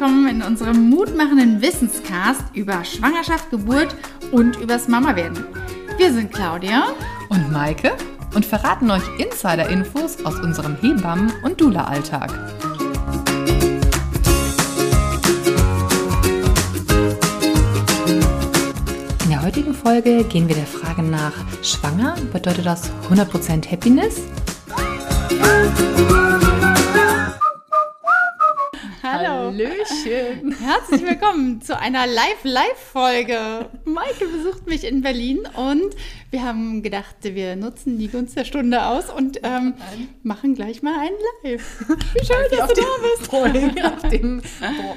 willkommen in unserem mutmachenden Wissenscast über Schwangerschaft, Geburt und übers Mama-Werden. Wir sind Claudia und Maike und verraten euch Insider-Infos aus unserem Hebammen- und Dula-Alltag. In der heutigen Folge gehen wir der Frage nach, schwanger bedeutet das 100% Happiness? Hallöchen. Herzlich willkommen zu einer Live-Live-Folge. Maike besucht mich in Berlin und wir haben gedacht, wir nutzen die Gunst der Stunde aus und ähm, machen gleich mal ein Live. Wie schön, dass du da bist. auf dem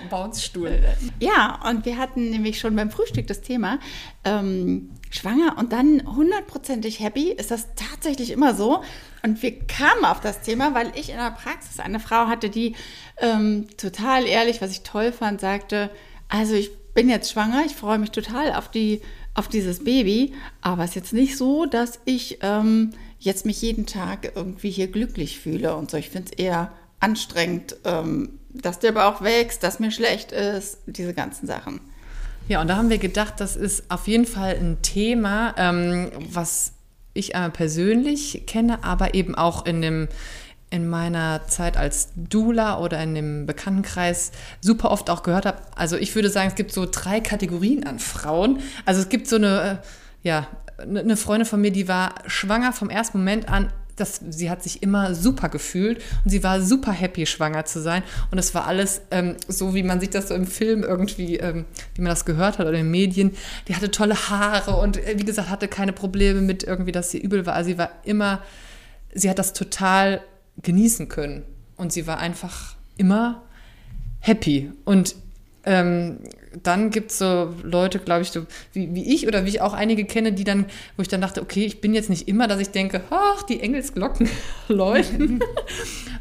Bounce-Stuhl. Ja, und wir hatten nämlich schon beim Frühstück das Thema, ähm, schwanger und dann hundertprozentig happy. Ist das tatsächlich immer so? Und wir kamen auf das Thema, weil ich in der Praxis eine Frau hatte, die ähm, total ehrlich, was ich toll fand, sagte, also ich bin jetzt schwanger, ich freue mich total auf, die, auf dieses Baby, aber es ist jetzt nicht so, dass ich ähm, jetzt mich jeden Tag irgendwie hier glücklich fühle und so. Ich finde es eher anstrengend, ähm, dass der Bauch wächst, dass mir schlecht ist, diese ganzen Sachen. Ja, und da haben wir gedacht, das ist auf jeden Fall ein Thema, ähm, was ich einmal persönlich kenne, aber eben auch in dem in meiner Zeit als Dula oder in dem Bekanntenkreis super oft auch gehört habe. Also ich würde sagen, es gibt so drei Kategorien an Frauen. Also es gibt so eine, äh, ja, eine Freundin von mir, die war schwanger vom ersten Moment an das, sie hat sich immer super gefühlt und sie war super happy, schwanger zu sein. Und es war alles ähm, so, wie man sich das so im Film irgendwie, ähm, wie man das gehört hat oder in den Medien. Die hatte tolle Haare und äh, wie gesagt, hatte keine Probleme mit irgendwie, dass sie übel war. Also sie war immer, sie hat das total genießen können. Und sie war einfach immer happy. Und ähm, dann gibt es so Leute, glaube ich, so wie, wie ich oder wie ich auch einige kenne, die dann, wo ich dann dachte, okay, ich bin jetzt nicht immer, dass ich denke, ach, die Engelsglocken läuten.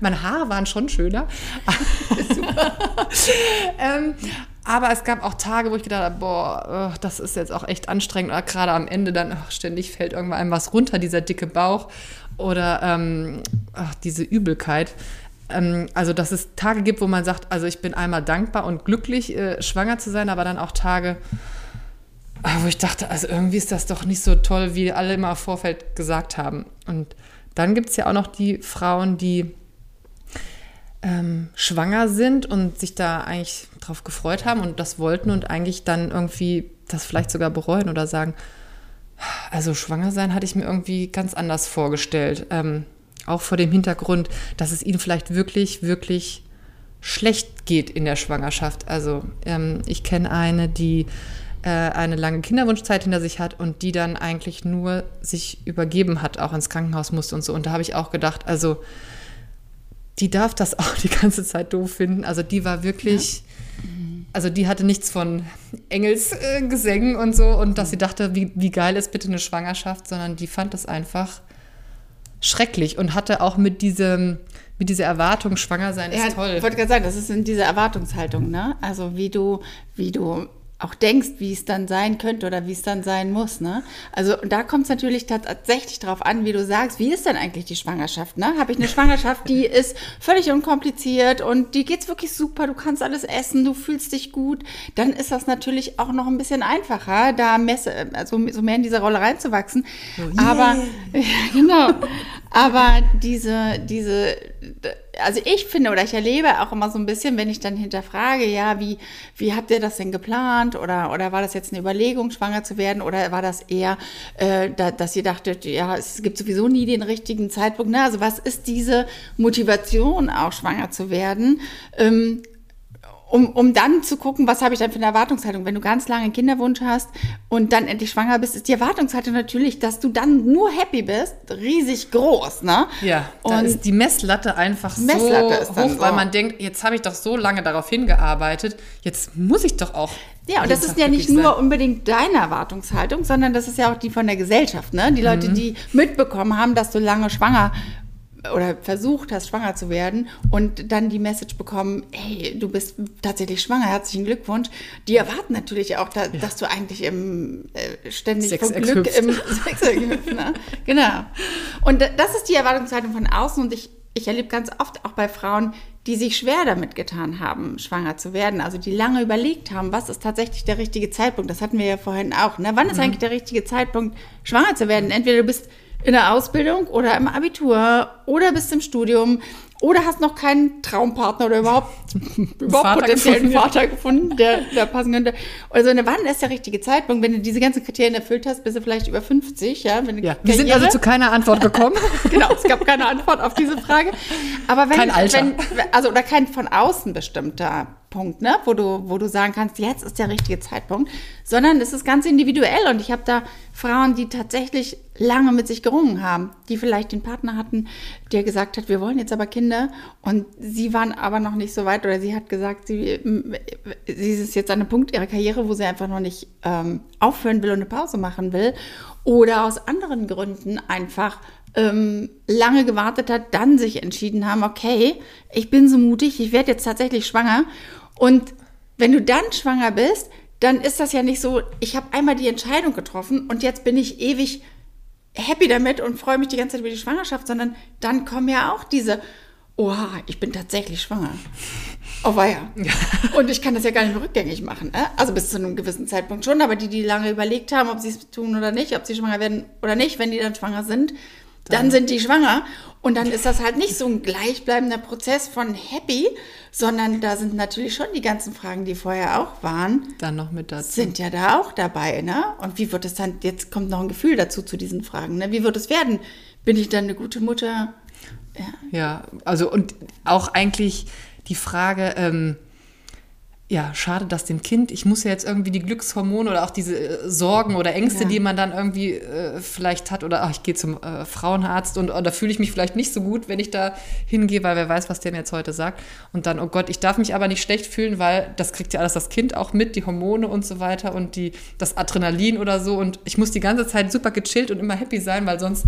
Meine Haare waren schon schöner. ähm, aber es gab auch Tage, wo ich gedacht habe, boah, das ist jetzt auch echt anstrengend. Oder gerade am Ende dann ach, ständig fällt irgendwann einem was runter, dieser dicke Bauch oder ähm, ach, diese Übelkeit ähm, also dass es Tage gibt, wo man sagt, also ich bin einmal dankbar und glücklich, äh, schwanger zu sein, aber dann auch Tage, äh, wo ich dachte, also irgendwie ist das doch nicht so toll, wie alle immer im Vorfeld gesagt haben. Und dann gibt es ja auch noch die Frauen, die ähm, schwanger sind und sich da eigentlich drauf gefreut haben und das wollten und eigentlich dann irgendwie das vielleicht sogar bereuen oder sagen, also schwanger sein hatte ich mir irgendwie ganz anders vorgestellt. Ähm, auch vor dem Hintergrund, dass es ihnen vielleicht wirklich, wirklich schlecht geht in der Schwangerschaft. Also ähm, ich kenne eine, die äh, eine lange Kinderwunschzeit hinter sich hat und die dann eigentlich nur sich übergeben hat, auch ins Krankenhaus musste und so. Und da habe ich auch gedacht, also die darf das auch die ganze Zeit doof finden. Also die war wirklich, ja. also die hatte nichts von Engelsgesängen äh, und so und dass sie dachte, wie, wie geil ist bitte eine Schwangerschaft, sondern die fand das einfach schrecklich und hatte auch mit diesem mit dieser Erwartung schwanger sein ist ja, toll. Ich wollte gerade sagen, das ist in dieser Erwartungshaltung, ne? Also wie du wie du auch denkst, wie es dann sein könnte oder wie es dann sein muss. Ne? Also da kommt es natürlich tatsächlich darauf an, wie du sagst, wie ist denn eigentlich die Schwangerschaft? Ne? Habe ich eine Schwangerschaft, die ist völlig unkompliziert und die geht's wirklich super, du kannst alles essen, du fühlst dich gut, dann ist das natürlich auch noch ein bisschen einfacher, da Messe, also so mehr in diese Rolle reinzuwachsen. Oh yeah. Aber ja, genau. Aber diese, diese also ich finde oder ich erlebe auch immer so ein bisschen, wenn ich dann hinterfrage, ja, wie, wie habt ihr das denn geplant oder, oder war das jetzt eine Überlegung, schwanger zu werden oder war das eher, äh, da, dass ihr dachtet, ja, es gibt sowieso nie den richtigen Zeitpunkt. Ne? Also was ist diese Motivation auch schwanger zu werden? Ähm, um, um dann zu gucken, was habe ich dann für eine Erwartungshaltung. Wenn du ganz lange einen Kinderwunsch hast und dann endlich schwanger bist, ist die Erwartungshaltung natürlich, dass du dann nur happy bist, riesig groß, ne? Ja, da und ist die Messlatte einfach Messlatte so hoch, so. weil man denkt, jetzt habe ich doch so lange darauf hingearbeitet, jetzt muss ich doch auch ja, und das ist ja nicht nur sein. unbedingt deine Erwartungshaltung, sondern das ist ja auch die von der Gesellschaft, ne? Die Leute, mhm. die mitbekommen haben, dass du lange schwanger oder versucht hast, schwanger zu werden und dann die Message bekommen, hey, du bist tatsächlich schwanger, herzlichen Glückwunsch. Die erwarten natürlich auch, da, ja. dass du eigentlich im äh, ständig Sex vom Glück im Sex ne? Genau. Und das ist die Erwartungshaltung von außen und ich, ich erlebe ganz oft auch bei Frauen, die sich schwer damit getan haben, schwanger zu werden, also die lange überlegt haben, was ist tatsächlich der richtige Zeitpunkt. Das hatten wir ja vorhin auch. Ne? Wann ist eigentlich der richtige Zeitpunkt, schwanger zu werden? Entweder du bist in der Ausbildung oder im Abitur oder bist im Studium oder hast noch keinen Traumpartner oder überhaupt, überhaupt Vater potenziellen gefunden, ja. Vater gefunden, der, der passen könnte. Also wann ist der richtige Zeitpunkt? Wenn du diese ganzen Kriterien erfüllt hast, bist du vielleicht über 50, ja? Wenn Ja, wir sind also zu keiner Antwort gekommen. genau, es gab keine Antwort auf diese Frage. Aber wenn, Kein Alter. wenn also oder kein von außen bestimmter Punkt, ne, wo du, wo du sagen kannst, jetzt ist der richtige Zeitpunkt, sondern es ist ganz individuell und ich habe da Frauen, die tatsächlich lange mit sich gerungen haben, die vielleicht den Partner hatten, der gesagt hat, wir wollen jetzt aber Kinder und sie waren aber noch nicht so weit oder sie hat gesagt, sie, sie ist jetzt an einem Punkt ihrer Karriere, wo sie einfach noch nicht ähm, aufhören will und eine Pause machen will oder aus anderen Gründen einfach ähm, lange gewartet hat, dann sich entschieden haben, okay, ich bin so mutig, ich werde jetzt tatsächlich schwanger. Und wenn du dann schwanger bist, dann ist das ja nicht so, ich habe einmal die Entscheidung getroffen und jetzt bin ich ewig happy damit und freue mich die ganze Zeit über die Schwangerschaft, sondern dann kommen ja auch diese, oha, ich bin tatsächlich schwanger. Oh weia. Und ich kann das ja gar nicht mehr rückgängig machen. Äh? Also bis zu einem gewissen Zeitpunkt schon, aber die, die lange überlegt haben, ob sie es tun oder nicht, ob sie schwanger werden oder nicht, wenn die dann schwanger sind, dann sind die schwanger. Und dann ist das halt nicht so ein gleichbleibender Prozess von happy, sondern da sind natürlich schon die ganzen Fragen, die vorher auch waren, Dann noch mit dazu. sind ja da auch dabei, ne? Und wie wird es dann, jetzt kommt noch ein Gefühl dazu zu diesen Fragen, ne? Wie wird es werden? Bin ich dann eine gute Mutter? Ja. Ja, also und auch eigentlich die Frage, ähm, ja, schade, dass dem Kind, ich muss ja jetzt irgendwie die Glückshormone oder auch diese äh, Sorgen oder Ängste, Ja. die man dann irgendwie äh, vielleicht hat oder ach, ich gehe zum äh, Frauenarzt und da fühle ich mich vielleicht nicht so gut, wenn ich da hingehe, weil wer weiß, was der mir jetzt heute sagt. Und dann, oh Gott, ich darf mich aber nicht schlecht fühlen, weil das kriegt ja alles das Kind auch mit, die Hormone und so weiter und die, das Adrenalin oder so. Und ich muss die ganze Zeit super gechillt und immer happy sein, weil sonst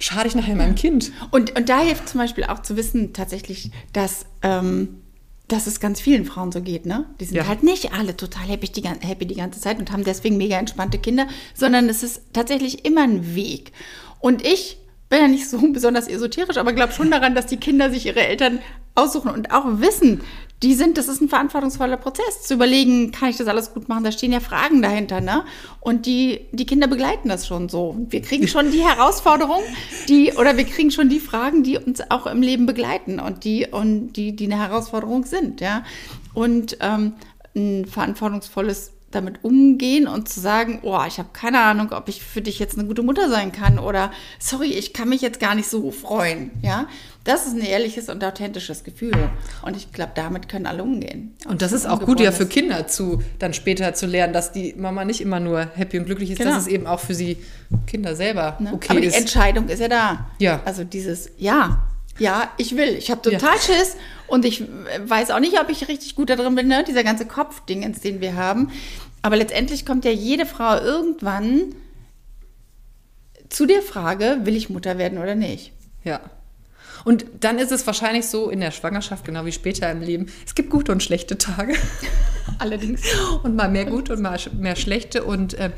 schade ich nachher meinem Kind. Und, und da hilft zum Beispiel auch zu wissen, tatsächlich, dass, ähm, dass es ganz vielen Frauen so geht. Ne? Die sind Ja. halt nicht alle total happy die, happy die ganze Zeit und haben deswegen mega entspannte Kinder, sondern es ist tatsächlich immer ein Weg. Und ich bin ja nicht so besonders esoterisch, aber glaube schon daran, dass die Kinder sich ihre Eltern aussuchen und auch wissen, die sind, das ist ein verantwortungsvoller Prozess, zu überlegen, kann ich das alles gut machen? Da stehen ja Fragen dahinter, ne? Und die, die Kinder begleiten das schon so. Wir kriegen schon die Herausforderungen, die, oder wir kriegen schon die Fragen, die uns auch im Leben begleiten und die, und die, die eine Herausforderung sind, ja. Und ähm, ein verantwortungsvolles damit umgehen und zu sagen, oh, ich habe keine Ahnung, ob ich für dich jetzt eine gute Mutter sein kann oder sorry, ich kann mich jetzt gar nicht so freuen, ja. Das ist ein ehrliches und authentisches Gefühl und ich glaube, damit können alle umgehen. Und das ist auch gut ja für Kinder zu, dann später zu lernen, dass die Mama nicht immer nur happy und glücklich ist, Genau. dass es eben auch für sie Kinder selber Ne? okay Aber die ist. Entscheidung ist ja da. Ja. Also dieses Ja, ja, ich will. Ich habe total Ja. Schiss und ich weiß auch nicht, ob ich richtig gut da drin bin, ne? dieser ganze Kopfdingens, den wir haben. Aber letztendlich kommt ja jede Frau irgendwann zu der Frage, will ich Mutter werden oder nicht? Ja. Und dann ist es wahrscheinlich so in der Schwangerschaft, genau wie später im Leben, es gibt gute und schlechte Tage. Allerdings. und mal mehr gute und mal mehr schlechte. Und äh,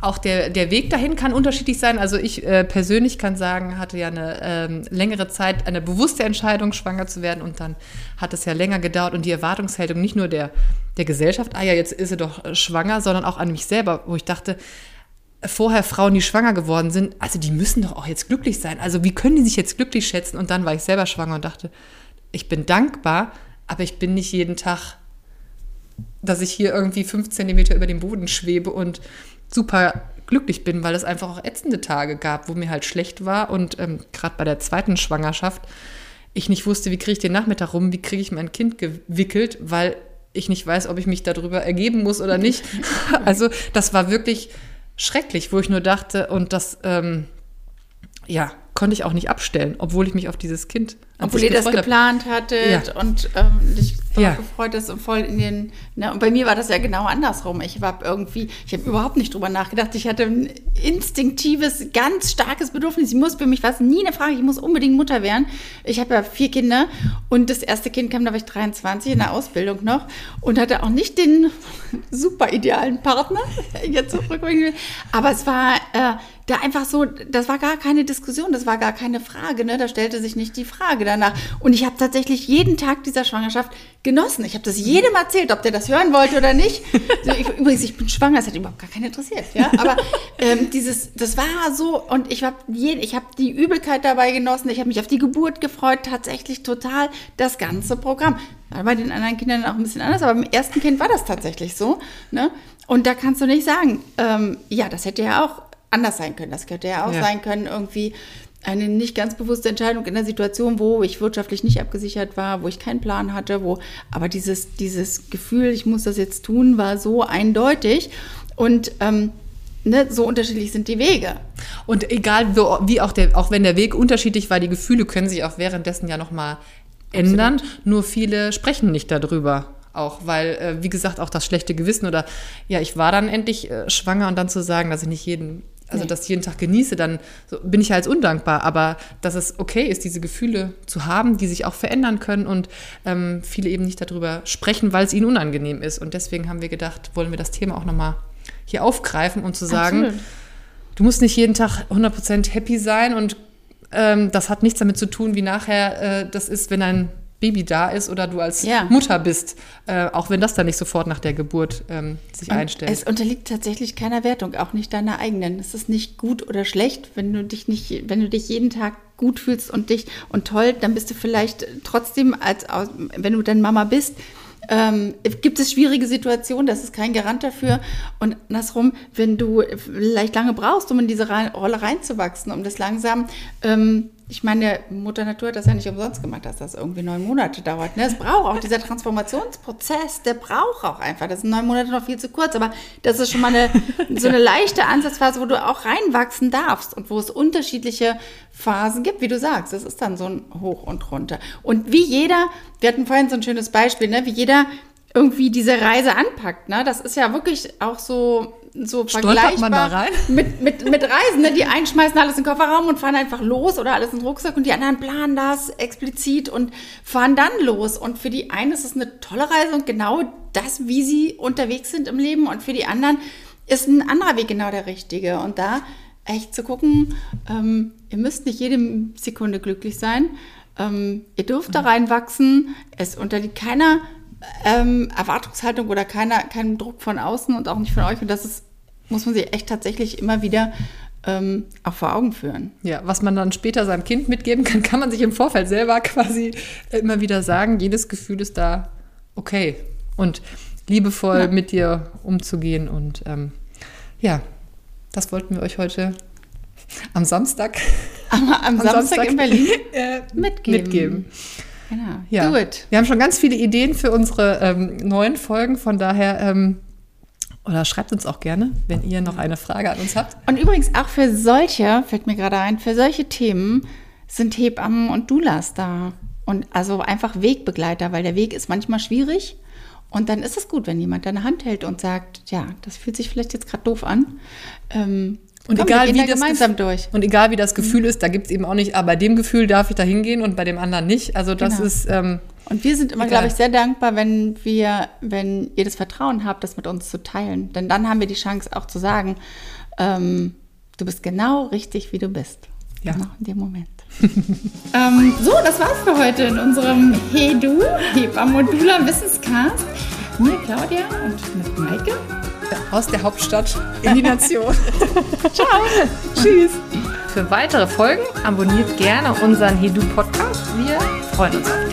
auch der, der Weg dahin kann unterschiedlich sein. Also ich äh, persönlich kann sagen, hatte ja eine ähm, längere Zeit eine bewusste Entscheidung, schwanger zu werden. Und dann hat es ja länger gedauert. Und die Erwartungshaltung nicht nur der, der Gesellschaft, ah ja, jetzt ist sie doch äh, schwanger, sondern auch an mich selber, wo ich dachte, vorher Frauen, die schwanger geworden sind, also die müssen doch auch jetzt glücklich sein. Also wie können die sich jetzt glücklich schätzen? Und dann war ich selber schwanger und dachte, ich bin dankbar, aber ich bin nicht jeden Tag, dass ich hier irgendwie fünf Zentimeter über dem Boden schwebe und super glücklich bin, weil es einfach auch ätzende Tage gab, wo mir halt schlecht war und ähm, gerade bei der zweiten Schwangerschaft ich nicht wusste, wie kriege ich den Nachmittag rum, wie kriege ich mein Kind gewickelt, weil ich nicht weiß, ob ich mich darüber ergeben muss oder nicht. Also das war wirklich schrecklich, wo ich nur dachte, und das, ähm, ja, konnte ich auch nicht abstellen, obwohl ich mich auf dieses Kind Obwohl ihr das hab. geplant hattet Ja. und ähm, dich Ja. gefreut hast und voll in den. Ne, und bei mir war das ja genau andersrum. Ich habe irgendwie, ich habe überhaupt nicht drüber nachgedacht. Ich hatte ein instinktives, ganz starkes Bedürfnis. Ich muss für mich was nie eine Frage. Ich muss unbedingt Mutter werden. Ich habe ja vier Kinder und das erste Kind kam, da war ich 23 in der Ausbildung noch und hatte auch nicht den super idealen Partner. Jetzt so rückblickend. Aber es war äh, da einfach so, das war gar keine Diskussion, das war gar keine Frage, ne? Da stellte sich nicht die Frage danach. Und ich habe tatsächlich jeden Tag dieser Schwangerschaft genossen. Ich habe das jedem erzählt, ob der das hören wollte oder nicht. So, ich, übrigens, ich bin schwanger, das hat überhaupt gar keinen interessiert, ja. Aber ähm, dieses, das war so, und ich habe ich habe die Übelkeit dabei genossen, ich habe mich auf die Geburt gefreut, tatsächlich total das ganze Programm. War bei den anderen Kindern auch ein bisschen anders, aber beim ersten Kind war das tatsächlich so. Ne? Und da kannst du nicht sagen, ähm, ja, das hätte ja auch anders sein können. Das könnte ja auch ja. sein können, irgendwie eine nicht ganz bewusste Entscheidung in der Situation, wo ich wirtschaftlich nicht abgesichert war, wo ich keinen Plan hatte, wo, aber dieses, dieses Gefühl, ich muss das jetzt tun, war so eindeutig. Und ähm, Ne, so unterschiedlich sind die Wege. Und egal, wie auch, der, auch wenn der Weg unterschiedlich war, die Gefühle können sich auch währenddessen ja nochmal ändern. Absolut. Nur viele sprechen nicht darüber. Auch, weil, äh, wie gesagt, auch das schlechte Gewissen oder ja, ich war dann endlich äh, schwanger und dann zu sagen, dass ich nicht jeden, also nee. das jeden Tag genieße, dann so, bin ich halt undankbar. Aber dass es okay ist, diese Gefühle zu haben, die sich auch verändern können und ähm, viele eben nicht darüber sprechen, weil es ihnen unangenehm ist. Und deswegen haben wir gedacht, wollen wir das Thema auch nochmal hier aufgreifen und zu sagen, Absolut. du musst nicht jeden Tag 100% happy sein und ähm, das hat nichts damit zu tun, wie nachher äh, das ist, wenn ein Baby da ist oder du als ja. Mutter bist, äh, auch wenn das dann nicht sofort nach der Geburt ähm, sich und einstellt. Es unterliegt tatsächlich keiner Wertung, auch nicht deiner eigenen. Es ist nicht gut oder schlecht, wenn du dich nicht, wenn du dich jeden Tag gut fühlst und dich und toll, dann bist du vielleicht trotzdem als wenn du dann Mama bist, ähm, gibt es schwierige Situationen, das ist kein Garant dafür. Und andersrum, wenn du vielleicht lange brauchst, um in diese Rolle reinzuwachsen, um das langsam ähm, ich meine, Mutter Natur hat das ja nicht umsonst gemacht, dass das irgendwie neun Monate dauert. Ne? Es braucht auch dieser Transformationsprozess, der braucht auch einfach. Das sind neun Monate noch viel zu kurz, aber das ist schon mal eine, so eine leichte Ansatzphase, wo du auch reinwachsen darfst und wo es unterschiedliche Phasen gibt, wie du sagst. Das ist dann so ein Hoch und runter. Und wie jeder, wir hatten vorhin so ein schönes Beispiel, ne? wie jeder irgendwie diese Reise anpackt. Ne? Das ist ja wirklich auch so so vergleichbar man da rein? Mit, mit, mit Reisen. Ne? Die einen schmeißen alles in den Kofferraum und fahren einfach los oder alles in den Rucksack und die anderen planen das explizit und fahren dann los. Und für die einen ist es eine tolle Reise und genau das, wie sie unterwegs sind im Leben. Und für die anderen ist ein anderer Weg genau der richtige. Und da echt zu gucken, ähm, ihr müsst nicht jede Sekunde glücklich sein. Ähm, ihr dürft da reinwachsen. Es unterliegt keiner ähm, Erwartungshaltung oder keiner, keinem Druck von außen und auch nicht von euch. Und das ist, muss man sich echt tatsächlich immer wieder ähm, auch vor Augen führen. Ja, was man dann später seinem Kind mitgeben kann, kann man sich im Vorfeld selber quasi immer wieder sagen. Jedes Gefühl ist da okay und liebevoll ja. mit dir umzugehen. Und ähm, ja, das wollten wir euch heute am Samstag, am, am, am Samstag, Samstag, in Berlin äh, mitgeben. mitgeben. Genau. Ja. Do it. Wir haben schon ganz viele Ideen für unsere ähm, neuen Folgen, von daher. Ähm, oder schreibt uns auch gerne, wenn ihr noch eine Frage an uns habt. Und übrigens auch für solche, fällt mir gerade ein, für solche Themen sind Hebammen und Doulas da. Und also einfach Wegbegleiter, weil der Weg ist manchmal schwierig. Und dann ist es gut, wenn jemand deine Hand hält und sagt, ja, das fühlt sich vielleicht jetzt gerade doof an. Ähm, und Komm, egal, wie das gemeinsam durch. Und egal wie das Gefühl ist, da gibt es eben auch nicht, aber bei dem Gefühl darf ich da hingehen und bei dem anderen nicht. Also das genau. ist. Ähm, und wir sind immer, glaube ich, sehr dankbar, wenn wir, wenn ihr das Vertrauen habt, das mit uns zu teilen. Denn dann haben wir die Chance auch zu sagen, ähm, du bist genau richtig, wie du bist. Ja. Genau in dem Moment. ähm, so, das war's für heute in unserem Hey Du, Hebamodula Wissenscast. Mir, Claudia und mit Maike aus der Hauptstadt in die Nation. Ciao. Tschüss. Für weitere Folgen abonniert gerne unseren Hedu Podcast. Wir freuen uns auf.